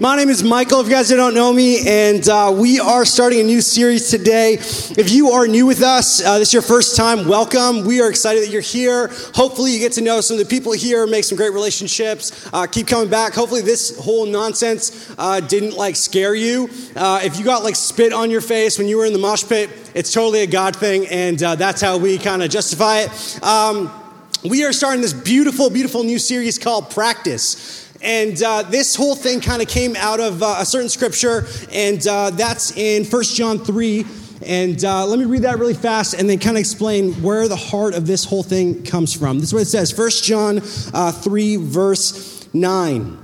My name is Michael, if you guys don't know me, and uh, we are starting a new series today. If you are new with us, uh, this is your first time, welcome. We are excited that you're here. Hopefully, you get to know some of the people here, make some great relationships, uh, keep coming back. Hopefully, this whole nonsense uh, didn't like scare you. Uh, if you got like spit on your face when you were in the mosh pit, it's totally a God thing, and uh, that's how we kind of justify it. Um, we are starting this beautiful, beautiful new series called Practice. And uh, this whole thing kind of came out of uh, a certain scripture, and uh, that's in 1 John 3. And uh, let me read that really fast and then kind of explain where the heart of this whole thing comes from. This is what it says 1 John uh, 3, verse 9.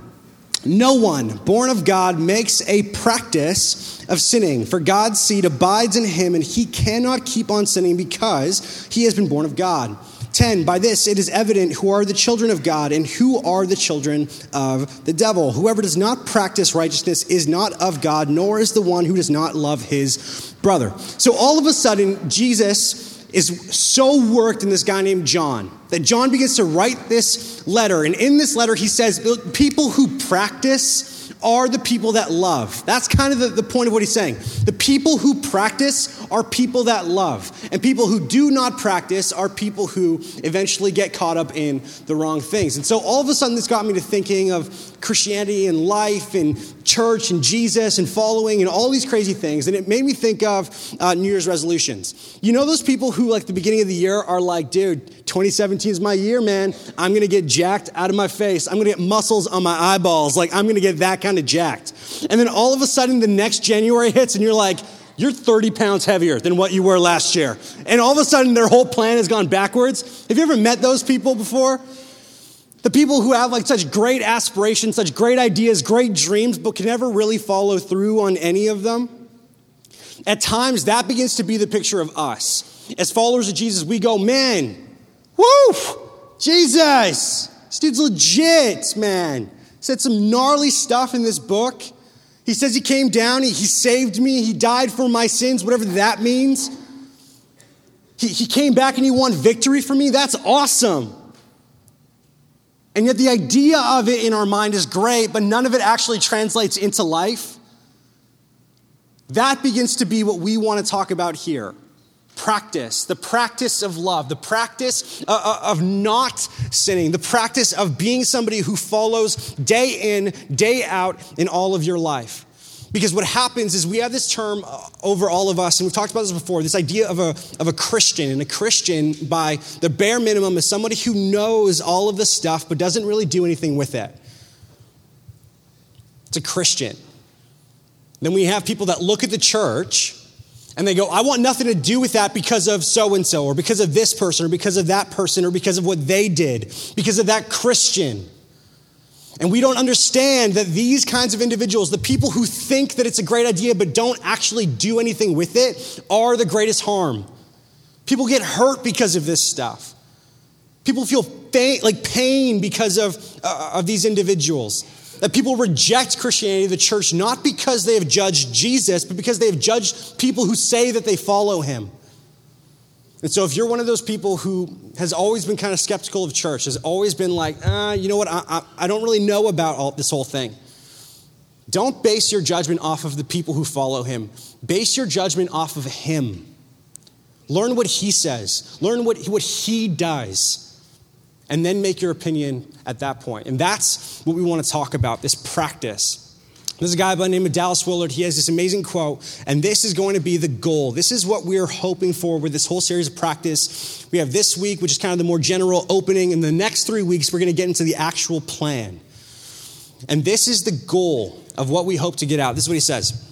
No one born of God makes a practice of sinning, for God's seed abides in him, and he cannot keep on sinning because he has been born of God. 10 By this it is evident who are the children of God and who are the children of the devil. Whoever does not practice righteousness is not of God, nor is the one who does not love his brother. So all of a sudden, Jesus is so worked in this guy named John that John begins to write this letter. And in this letter, he says, People who practice are the people that love. That's kind of the, the point of what he's saying. The people who practice are people that love. And people who do not practice are people who eventually get caught up in the wrong things. And so all of a sudden, this got me to thinking of Christianity and life and church and Jesus and following and all these crazy things. And it made me think of uh, New Year's resolutions. You know, those people who, like, the beginning of the year are like, dude, 2017 is my year, man. I'm gonna get jacked out of my face. I'm gonna get muscles on my eyeballs. Like, I'm gonna get that kind of jacked. And then all of a sudden, the next January hits, and you're like, you're 30 pounds heavier than what you were last year. And all of a sudden, their whole plan has gone backwards. Have you ever met those people before? The people who have like such great aspirations, such great ideas, great dreams, but can never really follow through on any of them. At times, that begins to be the picture of us. As followers of Jesus, we go, man, woo, Jesus, this dude's legit, man. Said some gnarly stuff in this book. He says he came down, he, he saved me, he died for my sins, whatever that means. He, he came back and he won victory for me. That's awesome. And yet, the idea of it in our mind is great, but none of it actually translates into life. That begins to be what we want to talk about here practice, the practice of love, the practice uh, uh, of not sinning, the practice of being somebody who follows day in, day out in all of your life. Because what happens is we have this term uh, over all of us, and we've talked about this before this idea of a, of a Christian. And a Christian, by the bare minimum, is somebody who knows all of the stuff but doesn't really do anything with it. It's a Christian. Then we have people that look at the church and they go, I want nothing to do with that because of so and so, or because of this person, or because of that person, or because of what they did, because of that Christian. And we don't understand that these kinds of individuals, the people who think that it's a great idea but don't actually do anything with it, are the greatest harm. People get hurt because of this stuff. People feel like pain because of, uh, of these individuals. That people reject Christianity, the church, not because they have judged Jesus, but because they have judged people who say that they follow him. And so, if you're one of those people who has always been kind of skeptical of church, has always been like, uh, you know what, I, I, I don't really know about all, this whole thing, don't base your judgment off of the people who follow him. Base your judgment off of him. Learn what he says, learn what, what he does, and then make your opinion at that point. And that's what we want to talk about this practice. There's a guy by the name of Dallas Willard. He has this amazing quote, and this is going to be the goal. This is what we're hoping for with this whole series of practice. We have this week, which is kind of the more general opening, and the next three weeks, we're going to get into the actual plan. And this is the goal of what we hope to get out. This is what he says.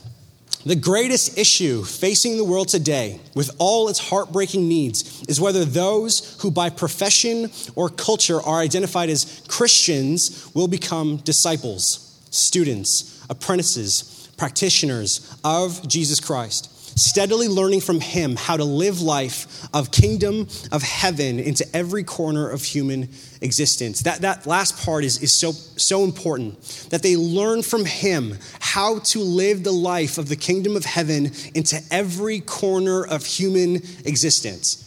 The greatest issue facing the world today, with all its heartbreaking needs, is whether those who by profession or culture are identified as Christians will become disciples, students, apprentices, practitioners of Jesus Christ, steadily learning from Him how to live life of kingdom of heaven into every corner of human existence. That, that last part is, is so, so important that they learn from Him how to live the life of the kingdom of heaven into every corner of human existence.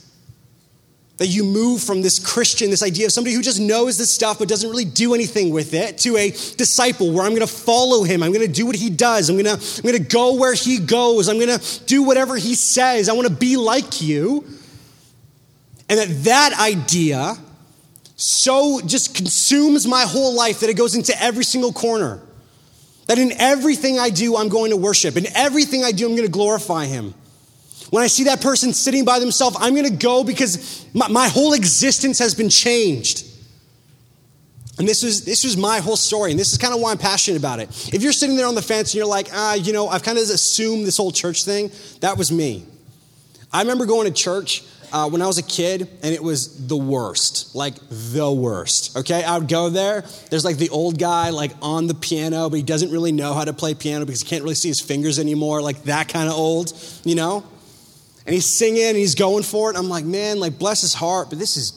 That you move from this Christian, this idea of somebody who just knows this stuff but doesn't really do anything with it, to a disciple where I'm to follow him. I'm to do what he does. I'm to, I'm to go where he goes. I'm to do whatever he says. I want to be like you. And that that idea so just consumes my whole life that it goes into every single corner. That in everything I do, I'm going to worship. In everything I do, I'm going to glorify him. When I see that person sitting by themselves, I'm going to go because my, my, whole existence has been changed. And this is this was my whole story, and this is kind of why I'm passionate about it. If you're sitting there on the fence and you're like, ah, you know, I've kind of assumed this whole church thing, that was me. I remember going to church uh, when I was a kid, and it was the worst, like the worst. Okay, I would go there. There's like the old guy, like on the piano, but he doesn't really know how to play piano because he can't really see his fingers anymore, like that kind of old, you know? And he's singing and he's going for it. I'm like, man, like bless his heart, but this is,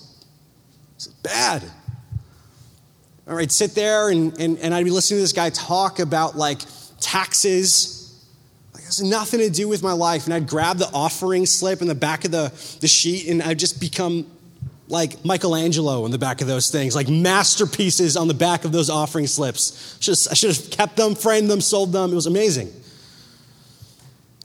this is bad. All right, sit there and, and, and I'd be listening to this guy talk about like taxes. Like, has nothing to do with my life. And I'd grab the offering slip in the back of the, the sheet and I'd just become like Michelangelo in the back of those things, like masterpieces on the back of those offering slips. Just, I should have kept them, framed them, sold them. It was amazing.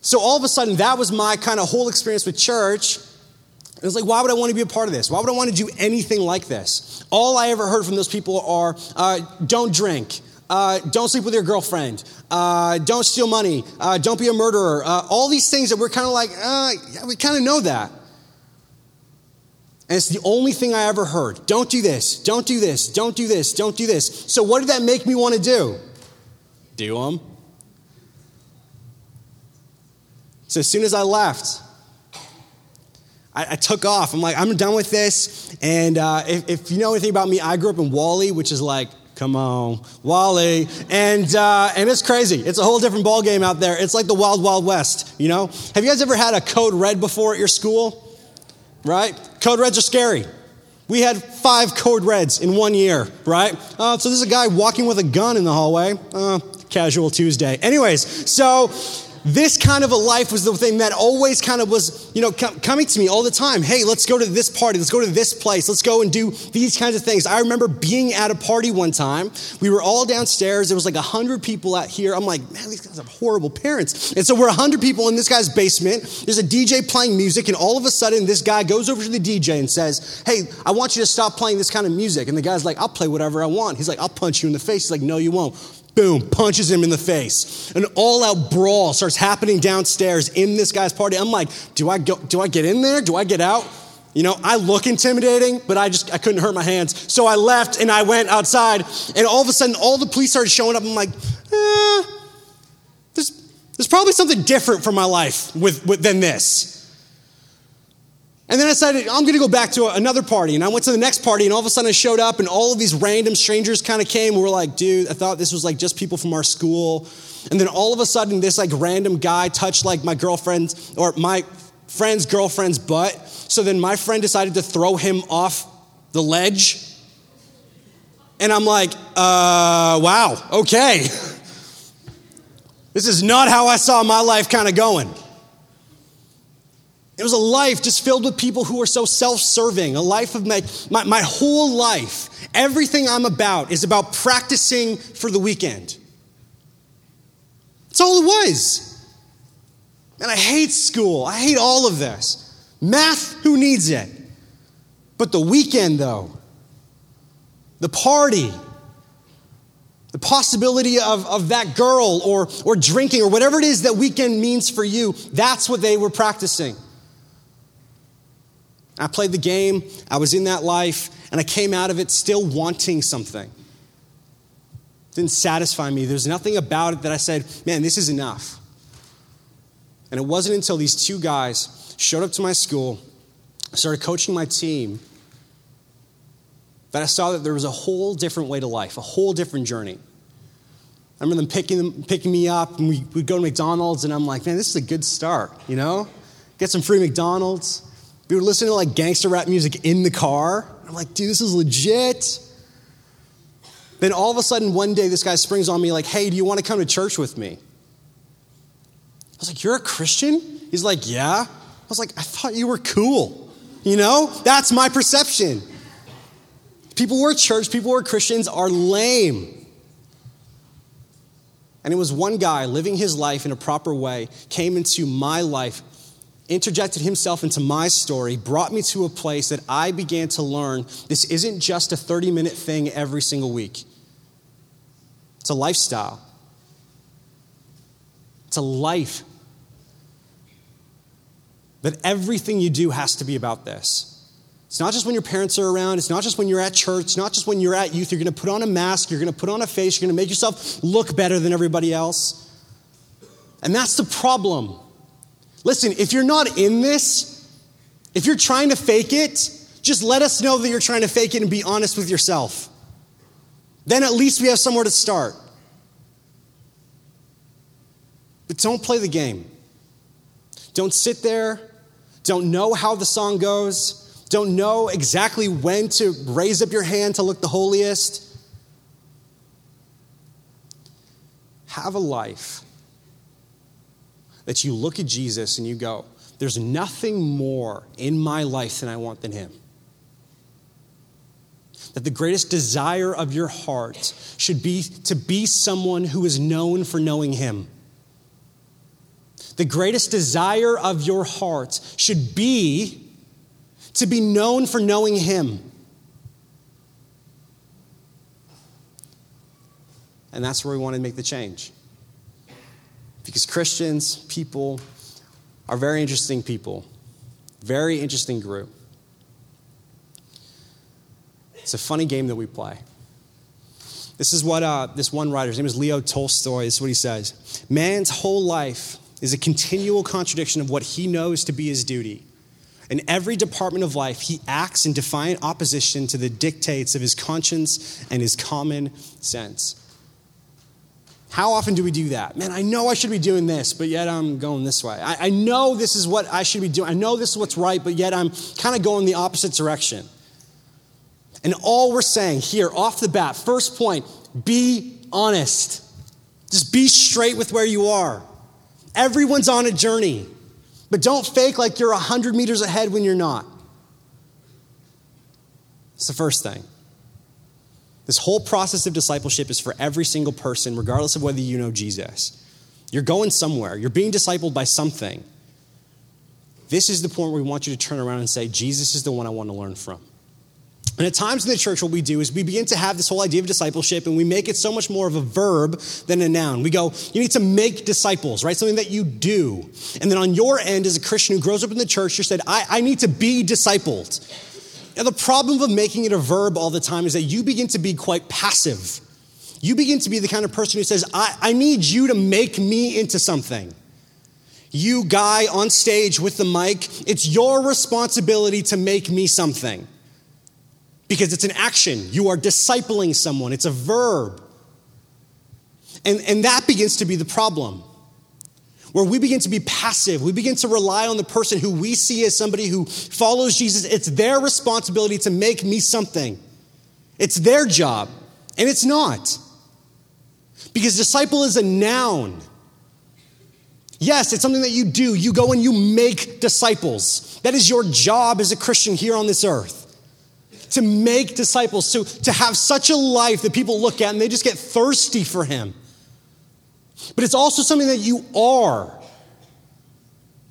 So all of a sudden, that was my kind of whole experience with church. It was like, why would I want to be a part of this? Why would I want to do anything like this? All I ever heard from those people are uh, don't drink, uh, don't sleep with your girlfriend, uh, don't steal money, uh, don't be a murderer. Uh, all these things that we're kind of like, uh, we kind of know that. And it's the only thing I ever heard. Don't do this, don't do this, don't do this, don't do this. So, what did that make me want to do? Do them. So as soon as I left, I, I took off. I'm like, I'm done with this. And uh, if, if, you know anything about me, I grew up in Whalley, which is like, come on, Whalley. And, uh, and it's crazy. It's a whole different ball game out there. It's like the wild, wild west, you know? Have you guys ever had a code red before at your school? Right? Code reds are scary. We had five code reds in one year, right? Uh, so there's a guy walking with a gun in the hallway. Uh, casual Tuesday. Anyways, so this kind of a life was the thing that always kind of was, you know, coming to me all the time. Hey, let's go to this party. Let's go to this place. Let's go and do these kinds of things. I remember being at a party one time. We were all downstairs. There was like a hundred people out here. I'm like, man, these guys have horrible parents. And so we're a hundred people in this guy's basement. There's a DJ playing music, and all of a sudden, this guy goes over to the DJ and says, Hey, I want you to stop playing this kind of music. And the guy's like, I'll play whatever I want. He's like, I'll punch you in the face. He's like, No, you won't boom, punches him in the face. An all out brawl starts happening downstairs in this guy's party. I'm like, do I, go, do I get in there? Do I get out? You know, I look intimidating, but I just, I couldn't hurt my hands. So I left and I went outside, and all of a sudden, all the police started showing up. I'm like, eh, there's, there's probably something different for my life with, with, than this. And then I decided I'm going to go back to another party. And I went to the next party, and all of a sudden I showed up, and all of these random strangers kind of came. And we're like, dude, I thought this was like just people from our school. And then all of a sudden, this like random guy touched like my girlfriend's or my friend's girlfriend's butt. So then my friend decided to throw him off the ledge. And I'm like, uh, wow, okay. this is not how I saw my life kind of going. It was a life just filled with people who were so self serving, a life of my, my, my, whole life. Everything I'm about is about practicing for the weekend. That's all it was. And I hate school. I hate all of this. Math, who needs it? But the weekend, though, the party, the possibility of, of that girl or, or drinking or whatever it is that weekend means for you, that's what they were practicing. I played the game, I was in that life, and I came out of it still wanting something. It didn't satisfy me. There's nothing about it that I said, man, this is enough. And it wasn't until these two guys showed up to my school, started coaching my team, that I saw that there was a whole different way to life, a whole different journey. I remember them picking, them, picking me up, and we, would go to McDonald's, and I'm like, man, this is a good start, you know? Get some free McDonald's. We were listening to like gangster rap music in the car. I'm like, dude, this is legit. Then all of a sudden, one day, this guy springs on me like, hey, do you want to come to church with me? I was like, you're a Christian? He's like, yeah. I was like, I thought you were cool. You know, that's my perception. People who are church, people who are Christians are lame. And it was one guy living his life in a proper way, came into my life, interjected himself into my story, brought me to a place that I began to learn this isn't just a 30 minute thing every single week, it's a lifestyle, it's a life. That everything you do has to be about this. It's not just when your parents are around. It's not just when you're at church. It's not just when you're at youth. You're going to put on a mask. You're going to put on a face. You're going to make yourself look better than everybody else. And that's the problem. Listen, if you're not in this, if you're trying to fake it, just let us know that you're trying to fake it and be honest with yourself. Then at least we have somewhere to start. But don't play the game. Don't sit there. Don't know how the song goes. Don't know exactly when to raise up your hand to look the holiest. Have a life that you look at Jesus and you go, There's nothing more in my life than I want than Him. That the greatest desire of your heart should be to be someone who is known for knowing Him. The greatest desire of your heart should be to be known for knowing Him. And that's where we want to make the change. Because Christians, people, are very interesting people, very interesting group. It's a funny game that we play. This is what uh, this one writer, his name is Leo Tolstoy, this is what he says Man's whole life is a continual contradiction of what he knows to be his duty. In every department of life, he acts in defiant opposition to the dictates of his conscience and his common sense. How often do we do that? Man, I know I should be doing this, but yet I'm going this way. I, I know this is what I should be doing. I know this is what's right, but yet I'm kind of going the opposite direction. And all we're saying here, off the bat, first point, be honest. Just be straight with where you are. Everyone's on a journey, but don't fake like you're 100 meters ahead when you're not. It's the first thing. This whole process of discipleship is for every single person, regardless of whether you know Jesus. You're going somewhere, you're being discipled by something. This is the point where we want you to turn around and say, Jesus is the one I want to learn from. And at times in the church, what we do is we begin to have this whole idea of discipleship and we make it so much more of a verb than a noun. We go, you need to make disciples, right? Something that you do. And then on your end, as a Christian who grows up in the church, you said, I, I need to be discipled. Now, the problem of making it a verb all the time is that you begin to be quite passive. You begin to be the kind of person who says, I, I need you to make me into something. You, guy on stage with the mic, it's your responsibility to make me something. Because it's an action. You are discipling someone, it's a verb. And, and that begins to be the problem where we begin to be passive. We begin to rely on the person who we see as somebody who follows Jesus. It's their responsibility to make me something, it's their job, and it's not. Because disciple is a noun. Yes, it's something that you do. You go and you make disciples. That is your job as a Christian here on this earth. To make disciples, to, to have such a life that people look at and they just get thirsty for Him. But it's also something that you are.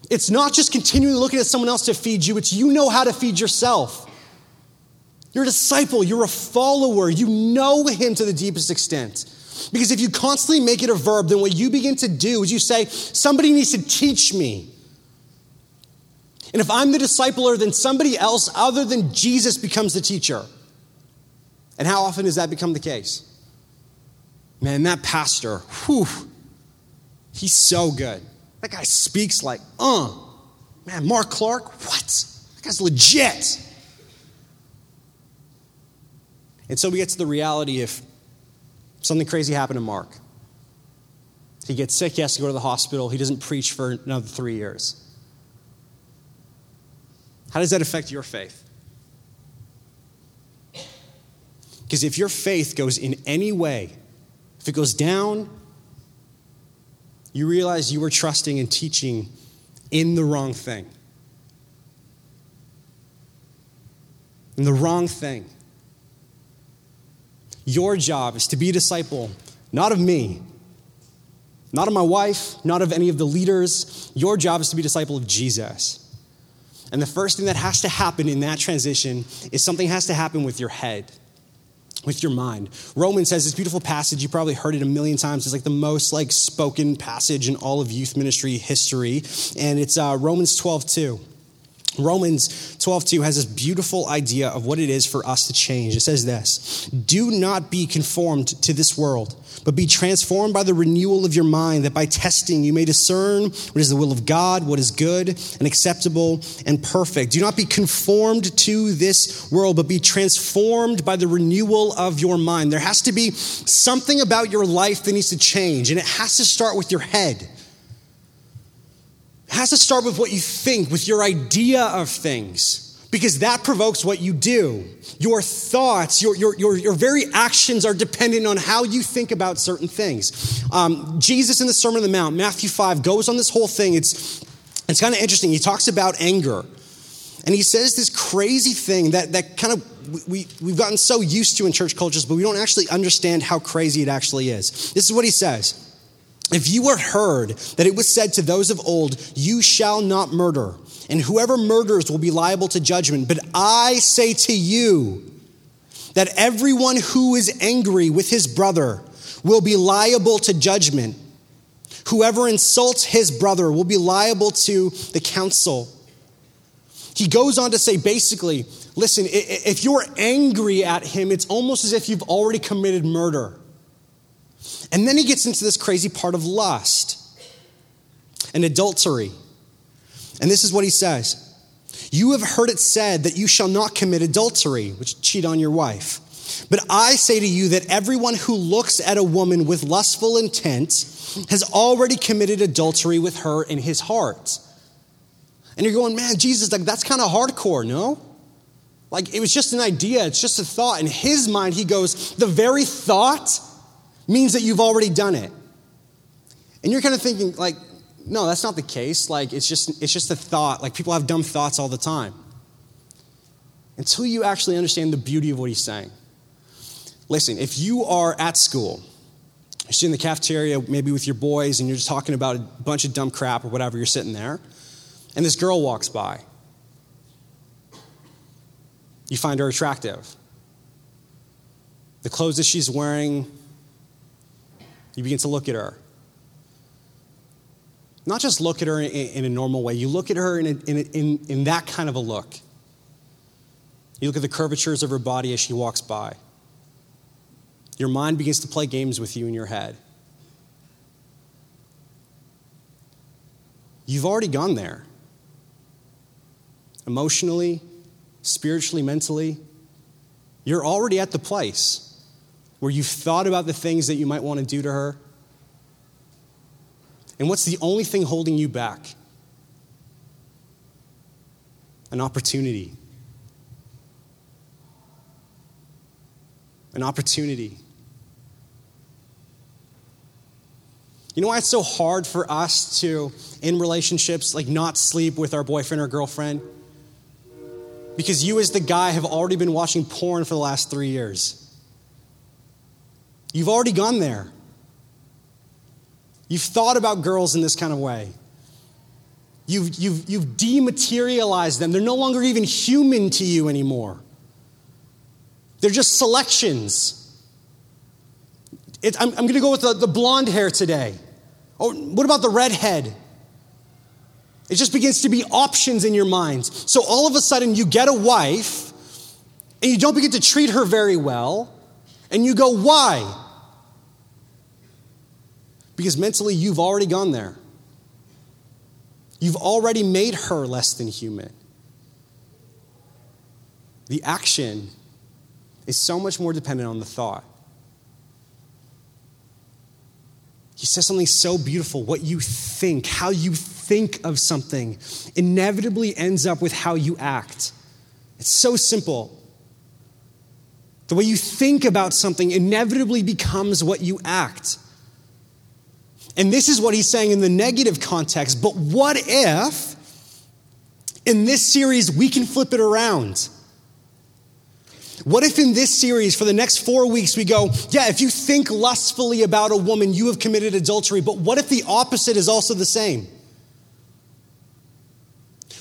It's not just continually looking at someone else to feed you, it's you know how to feed yourself. You're a disciple, you're a follower, you know him to the deepest extent. Because if you constantly make it a verb, then what you begin to do is you say, somebody needs to teach me. And if I'm the discipler, then somebody else other than Jesus becomes the teacher. And how often does that become the case? Man, that pastor, whew, He's so good. That guy speaks like, uh, man, Mark Clark, what? That guy's legit. And so we get to the reality if something crazy happened to Mark. He gets sick, he has to go to the hospital, he doesn't preach for another three years. How does that affect your faith? Because if your faith goes in any way, if it goes down you realize you were trusting and teaching in the wrong thing. and the wrong thing. Your job is to be a disciple, not of me, not of my wife, not of any of the leaders. Your job is to be a disciple of Jesus. And the first thing that has to happen in that transition is something has to happen with your head with your mind. Romans says this beautiful passage, you probably heard it a million times. It's like the most like spoken passage in all of youth ministry history. And it's uh, Romans 12, 2. Romans 12:2 has this beautiful idea of what it is for us to change. It says this, "Do not be conformed to this world, but be transformed by the renewal of your mind, that by testing you may discern what is the will of God, what is good and acceptable and perfect. Do not be conformed to this world, but be transformed by the renewal of your mind." There has to be something about your life that needs to change, and it has to start with your head. It has to start with what you think, with your idea of things, because that provokes what you do. Your thoughts, your, your, your, your very actions are dependent on how you think about certain things. Um, Jesus in the Sermon on the Mount, Matthew 5, goes on this whole thing. It's, it's kind of interesting. He talks about anger. And he says this crazy thing that, that kind of we, we've gotten so used to in church cultures, but we don't actually understand how crazy it actually is. This is what he says. If you were heard that it was said to those of old, You shall not murder, and whoever murders will be liable to judgment. But I say to you that everyone who is angry with his brother will be liable to judgment. Whoever insults his brother will be liable to the council. He goes on to say basically, listen, if you're angry at him, it's almost as if you've already committed murder. And then he gets into this crazy part of lust and adultery. And this is what he says You have heard it said that you shall not commit adultery, which cheat on your wife. But I say to you that everyone who looks at a woman with lustful intent has already committed adultery with her in his heart. And you're going, man, Jesus, like that's kind of hardcore, no? Like it was just an idea, it's just a thought. In his mind, he goes, the very thought means that you've already done it. And you're kind of thinking, like, no, that's not the case. Like, it's just, it's just a thought. Like, people have dumb thoughts all the time. Until you actually understand the beauty of what he's saying. Listen, if you are at school, you're sitting in the cafeteria, maybe with your boys, and you're just talking about a bunch of dumb crap or whatever, you're sitting there, and this girl walks by. You find her attractive. The clothes that she's wearing you begin to look at her. Not just look at her in, in a normal way, you look at her in, a, in, a, in, in that kind of a look. You look at the curvatures of her body as she walks by. Your mind begins to play games with you in your head. You've already gone there. Emotionally, spiritually, mentally, you're already at the place where you've thought about the things that you might want to do to her? And what's the only thing holding you back? An opportunity. An opportunity. You know why it's so hard for us to, in relationships, like not sleep with our boyfriend or girlfriend? Because you, as the guy, have already been watching porn for the last three years. You've already gone there. You've thought about girls in this kind of way. You've, you've, you've dematerialized them. They're no longer even human to you anymore. They're just selections. It, I'm, I'm going to go with the, the blonde hair today. Oh, what about the redhead? It just begins to be options in your minds. So all of a sudden, you get a wife and you don't begin to treat her very well. And you go, why? Because mentally, you've already gone there. You've already made her less than human. The action is so much more dependent on the thought. He says something so beautiful. What you think, how you think of something, inevitably ends up with how you act. It's so simple. The way you think about something inevitably becomes what you act. And this is what he's saying in the negative context. But what if, in this series, we can flip it around? What if in this series, for the next four weeks, we go, yeah, if you think lustfully about a woman, you have committed adultery, but what if the opposite is also the same?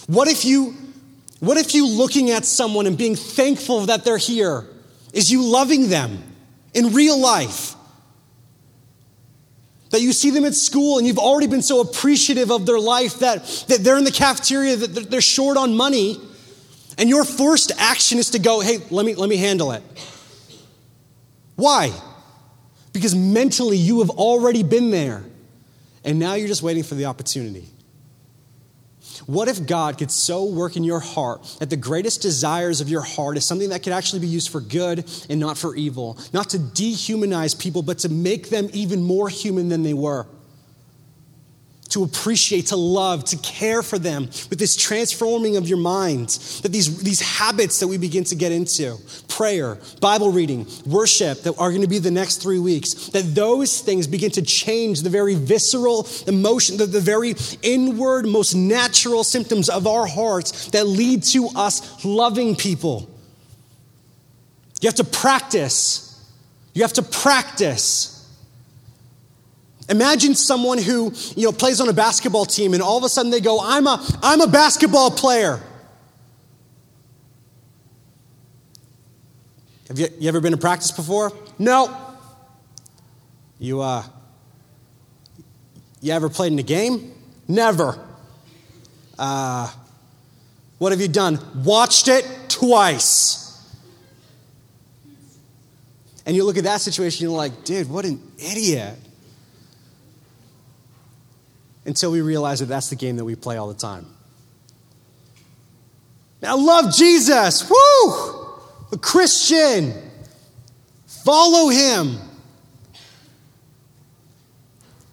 What if you, what if you looking at someone and being thankful that they're here is you loving them in real life? That you see them at school and you've already been so appreciative of their life that, that they're in the cafeteria, that they're short on money, and your first action is to go, hey, let me, let me handle it. Why? Because mentally you have already been there, and now you're just waiting for the opportunity. What if God could so work in your heart that the greatest desires of your heart is something that could actually be used for good and not for evil? Not to dehumanize people, but to make them even more human than they were to appreciate, to love, to care for them with this transforming of your mind. That these, these habits that we begin to get into prayer, Bible reading, worship that are going to be the next three weeks that those things begin to change the very visceral emotion, the, the very inward, most natural symptoms of our hearts that lead to us loving people. You have to practice. You have to practice Imagine someone who, you know, plays on a basketball team and all of a sudden they go, I'm a, I'm a basketball player. Have you, you ever been to practice before? No. You, uh, you ever played in a game? Never. Uh, what have you done? Watched it twice. And you look at that situation, you're like, dude, what an idiot until we realize that that's the game that we play all the time. I love Jesus. Woo! A Christian. Follow him.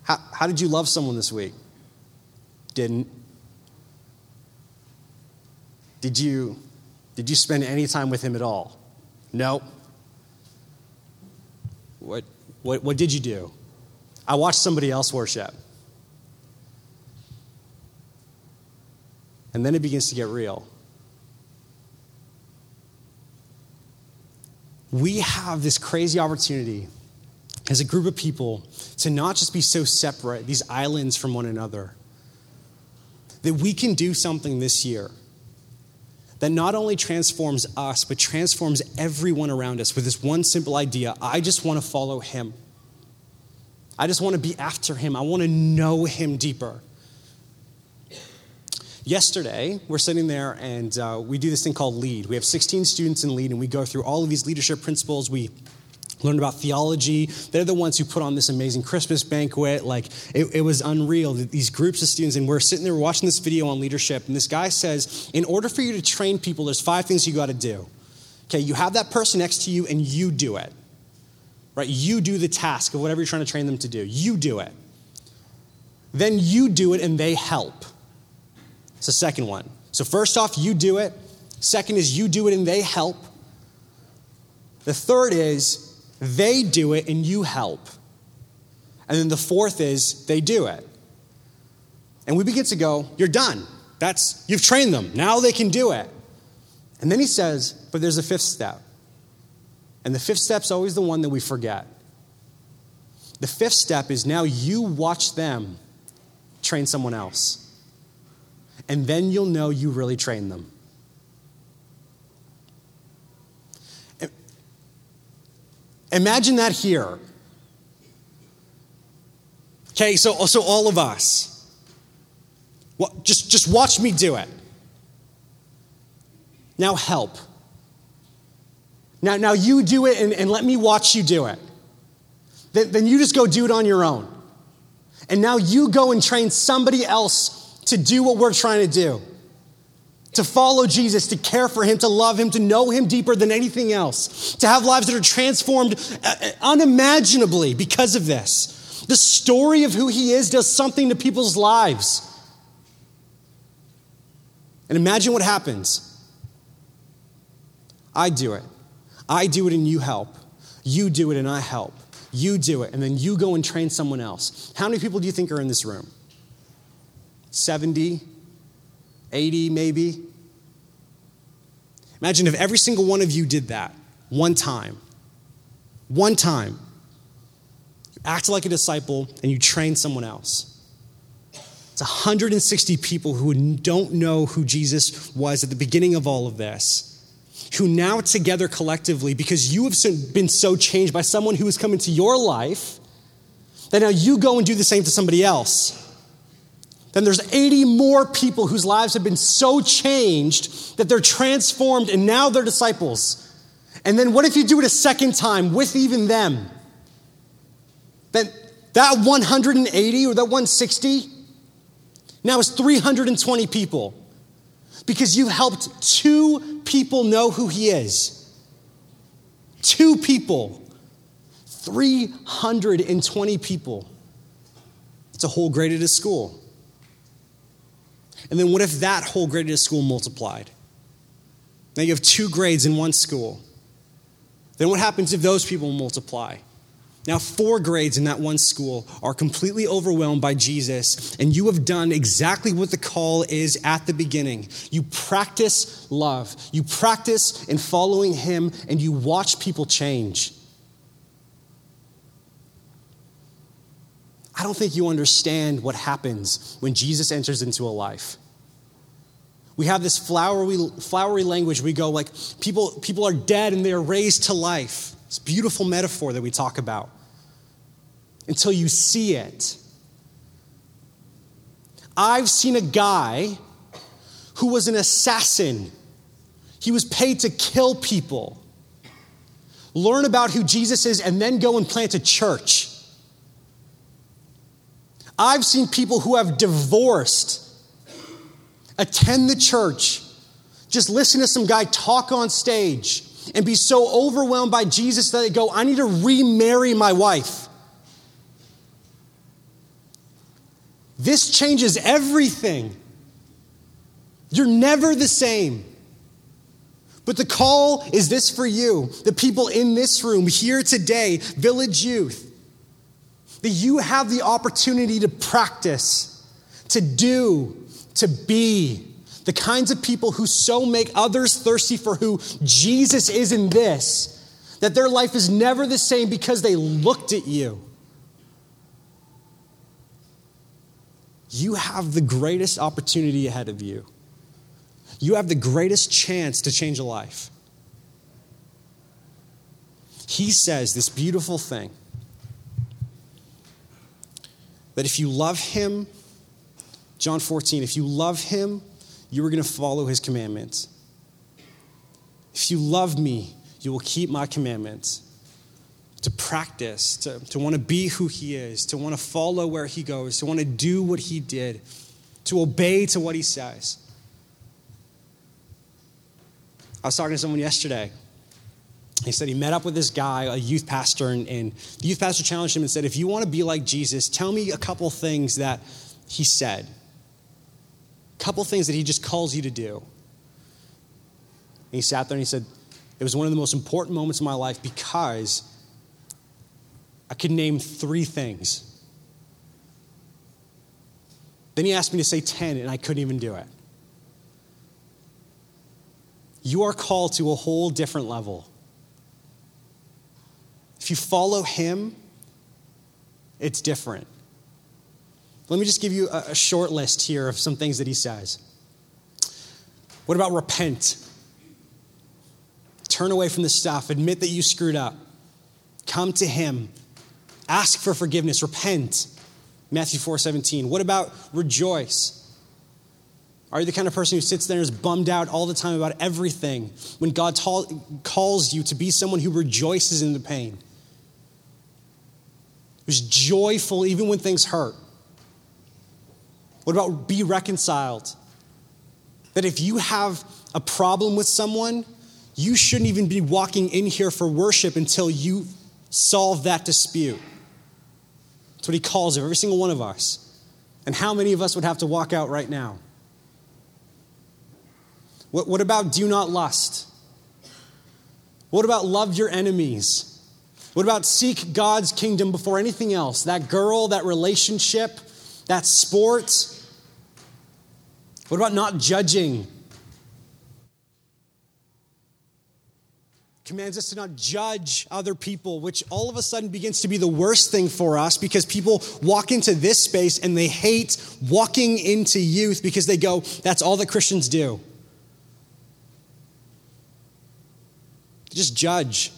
How, how did you love someone this week? Didn't. Did you, did you spend any time with him at all? No. What, what, what did you do? I watched somebody else worship. And then it begins to get real. We have this crazy opportunity as a group of people to not just be so separate, these islands from one another, that we can do something this year that not only transforms us, but transforms everyone around us with this one simple idea I just want to follow him. I just want to be after him. I want to know him deeper. Yesterday, we're sitting there and uh, we do this thing called LEAD. We have 16 students in LEAD, and we go through all of these leadership principles. We learn about theology. They're the ones who put on this amazing Christmas banquet. Like, it, it was unreal. These groups of students, and we're sitting there watching this video on leadership, and this guy says, In order for you to train people, there's five things you got to do. Okay, you have that person next to you, and you do it. Right? You do the task of whatever you're trying to train them to do. You do it. Then you do it, and they help. It's the second one. So, first off, you do it. Second is you do it and they help. The third is they do it and you help. And then the fourth is they do it. And we begin to go, You're done. That's, you've trained them. Now they can do it. And then he says, But there's a fifth step. And the fifth step's always the one that we forget. The fifth step is now you watch them train someone else and then you'll know you really trained them. Imagine that here. Okay, so, so all of us. Just, just watch me do it. Now help. Now, now you do it and, and let me watch you do it. Then, then you just go do it on your own. And now you go and train somebody else to do what we're trying to do to follow Jesus, to care for him, to love him, to know him deeper than anything else, to have lives that are transformed uh, uh, unimaginably because of this. The story of who he is does something to people's lives. And imagine what happens. I do it. I do it and you help. You do it and I help. You do it and then you go and train someone else. How many people do you think are in this room? 70, 80 maybe. Imagine if every single one of you did that. one time. One time. You act like a disciple and you train someone else. It's 160 people who don't know who Jesus was at the beginning of all of this, who now together collectively, because you have been so changed by someone who has come into your life, that now you go and do the same to somebody else. Then there's 80 more people whose lives have been so changed that they're transformed and now they're disciples. And then what if you do it a second time with even them? Then that 180 or that 160 now is 320 people because you helped two people know who he is. Two people. 320 people. It's a whole grade at a school. And then what if that whole grade a school multiplied? Now you have two grades in one school. Then what happens if those people multiply? Now, four grades in that one school are completely overwhelmed by Jesus, and you have done exactly what the call is at the beginning. You practice love, you practice in following Him, and you watch people change. I don't think you understand what happens when Jesus enters into a life. We have this flowery, flowery language. We go like, people, people are dead and they are raised to life. It's a beautiful metaphor that we talk about until you see it. I've seen a guy who was an assassin. He was paid to kill people. Learn about who Jesus is and then go and plant a church. I've seen people who have divorced attend the church, just listen to some guy talk on stage and be so overwhelmed by Jesus that they go, I need to remarry my wife. This changes everything. You're never the same. But the call is this for you, the people in this room here today, Village Youth, that you have the opportunity to practice, to do, to be the kinds of people who so make others thirsty for who Jesus is in this that their life is never the same because they looked at you. You have the greatest opportunity ahead of you. You have the greatest chance to change a life. He says this beautiful thing that if you love him, John 14, if you love him, you are going to follow his commandments. If you love me, you will keep my commandments. To practice, to, to want to be who he is, to want to follow where he goes, to want to do what he did, to obey to what he says. I was talking to someone yesterday. He said he met up with this guy, a youth pastor, and, and the youth pastor challenged him and said, If you want to be like Jesus, tell me a couple things that he said a couple things that he just calls you to do. And he sat there and he said, It was one of the most important moments of my life because I could name three things. Then he asked me to say 10, and I couldn't even do it. You are called to a whole different level. If you follow him, it's different. Let me just give you a, short list here of some things that he says. What about repent? Turn away from the stuff, admit that you screwed up, come to him, ask for forgiveness, repent. Matthew 4 17. What about rejoice? Are you the kind of person who sits there and is bummed out all the time about everything when God calls you to be someone who rejoices in the pain? Who's joyful even when things hurt? What about be reconciled? That if you have a problem with someone, you shouldn't even be walking in here for worship until you solve that dispute. That's what he calls every single one of us. And how many of us would have to walk out right now? What, what about do not lust? What about love your enemies? What about seek God's kingdom before anything else? That girl, that relationship, that sport? What about not judging? commands us to not judge other people, which all of a sudden begins to be the worst thing for us because people walk into this space and they hate walking into youth because they go, that's all that Christians do. Just judge.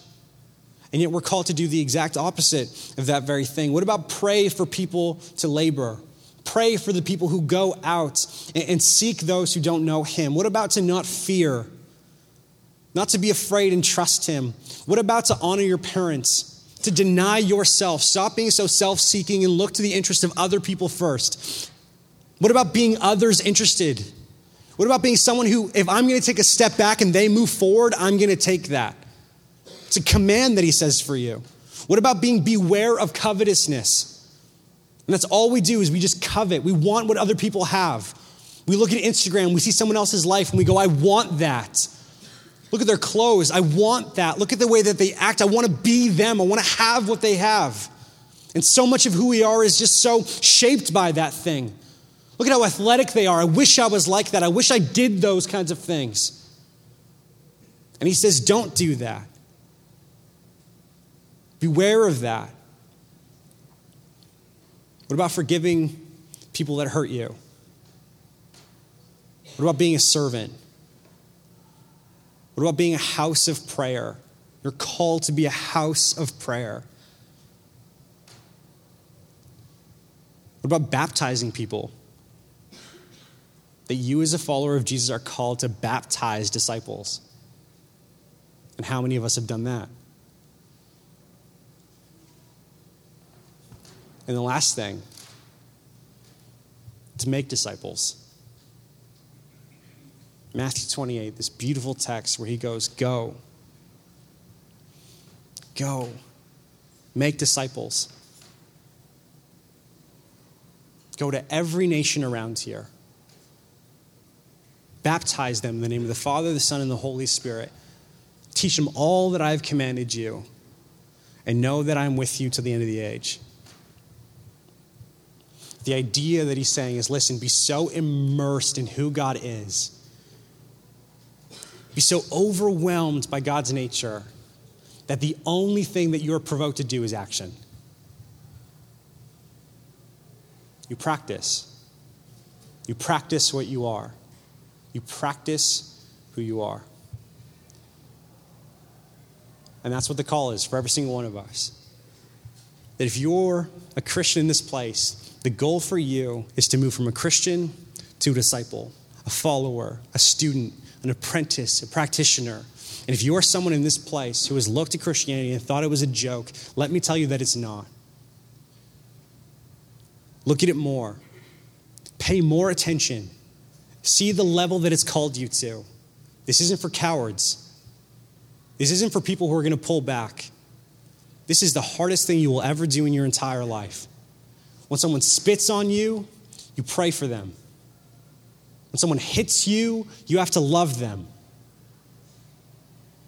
And yet we're called to do the exact opposite of that very thing. What about pray for people to labor? Pray for the people who go out and seek those who don't know Him. What about to not fear? not to be afraid and trust Him? What about to honor your parents? To deny yourself, stop being so self seeking and look to the interest of other people first? What about being others interested? What about being someone who, if I'm going to take a step back and they move forward, I'm going to take that? It's a command that He says for you. What about being beware of covetousness? And that's all we do is we just covet. We want what other people have. We look at Instagram, we see someone else's life, and we go, I want that. Look at their clothes. I want that. Look at the way that they act. I want to be them. I want to have what they have. And so much of who we are is just so shaped by that thing. Look at how athletic they are. I wish I was like that. I wish I did those kinds of things. And he says, don't do that. Beware of that. What about forgiving people that hurt you? What about being a servant? What about being a house of prayer? You're called to be a house of prayer. What about baptizing people? That you, as a follower of Jesus, are called to baptize disciples. And how many of us have done that? And the last thing, to make disciples. Matthew 28, this beautiful text where he goes, Go, go, make disciples. Go to every nation around here. Baptize them in the name of the Father, the Son, and the Holy Spirit. Teach them all that I have commanded you, and know that I am with you to the end of the age. The idea that he's saying is listen, be so immersed in who God is be so overwhelmed by God's nature that the only thing that you're provoked to do is action. You practice. You practice what you are. You practice who you are. And that's what the call is for every single one of us. That if you're a Christian in this place, the goal for you is to move from a Christian to a disciple, a follower, a student, an apprentice, a practitioner. And if you're someone in this place who has looked at Christianity and thought it was a joke, let me tell you that it's not. Look at it more, pay more attention, see the level that it's called you to. This isn't for cowards, this isn't for people who are going to pull back. This is the hardest thing you will ever do in your entire life. When someone spits on you, you pray for them. When someone hits you, you have to love them.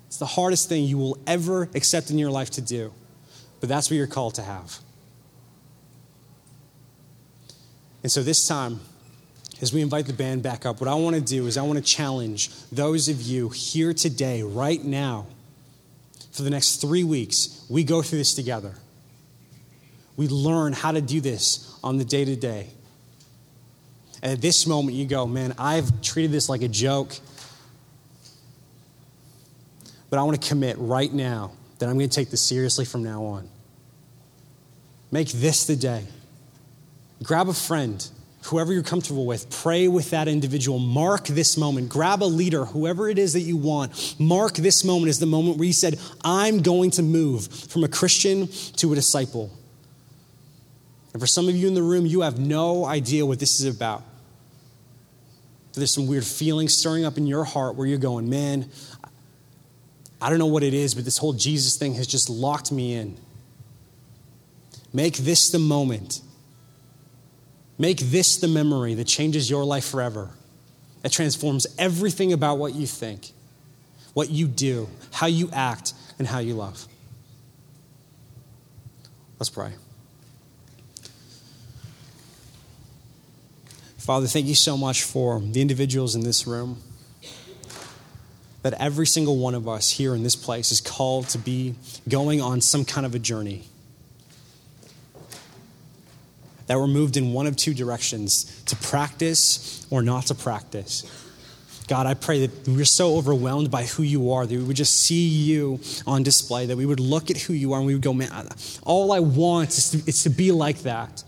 It's the hardest thing you will ever accept in your life to do, but that's what you're called to have. And so this time, as we invite the band back up, what I want to do is I want to challenge those of you here today, right now, for the next three weeks, we go through this together. We learn how to do this on the day to day. And at this moment, you go, man, I've treated this like a joke. But I want to commit right now that I'm going to take this seriously from now on. Make this the day. Grab a friend, whoever you're comfortable with, pray with that individual. Mark this moment. Grab a leader, whoever it is that you want. Mark this moment as the moment where you said, I'm going to move from a Christian to a disciple. And for some of you in the room, you have no idea what this is about. There's some weird feelings stirring up in your heart where you're going, man, I don't know what it is, but this whole Jesus thing has just locked me in. Make this the moment. Make this the memory that changes your life forever, that transforms everything about what you think, what you do, how you act, and how you love. Let's pray. Father, thank you so much for the individuals in this room that every single one of us here in this place is called to be going on some kind of a journey. That we're moved in one of two directions to practice or not to practice. God, I pray that we're so overwhelmed by who you are that we would just see you on display, that we would look at who you are and we would go, man, all I want is to, is to be like that,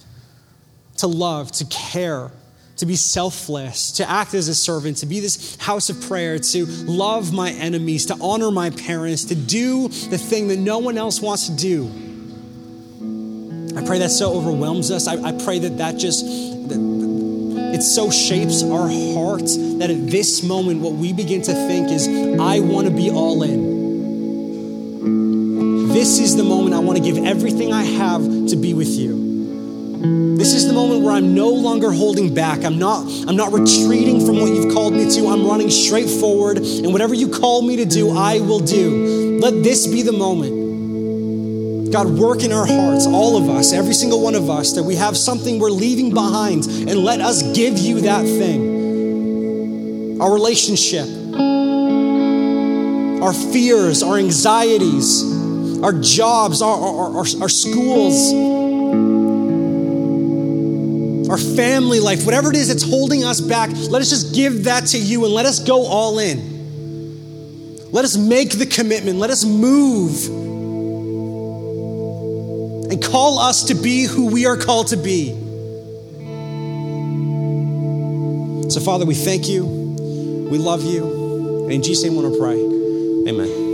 to love, to care, to be selfless, to act as a servant, to be this house of prayer, to love my enemies, to honor my parents, to do the thing that no one else wants to do. I pray that so overwhelms us. I, I pray that that just, that, it so shapes our hearts that at this moment, what we begin to think is, I want to be all in. This is the moment I want to give everything I have to be with you. This is the moment where I'm no longer holding back. I'm not, I'm not retreating from what you've called me to. I'm running straight forward, and whatever you call me to do, I will do. Let this be the moment God, work in our hearts, all of us, every single one of us, that we have something we're leaving behind, and let us give you that thing. Our relationship, our fears, our anxieties, our jobs, our, our, our, our schools, our family life, whatever it is that's holding us back, let us just give that to you and let us go all in. Let us make the commitment. Let us move and call us to be who we are called to be. So, Father, we thank you. We love you. And in Jesus' name, I want to pray. Amen.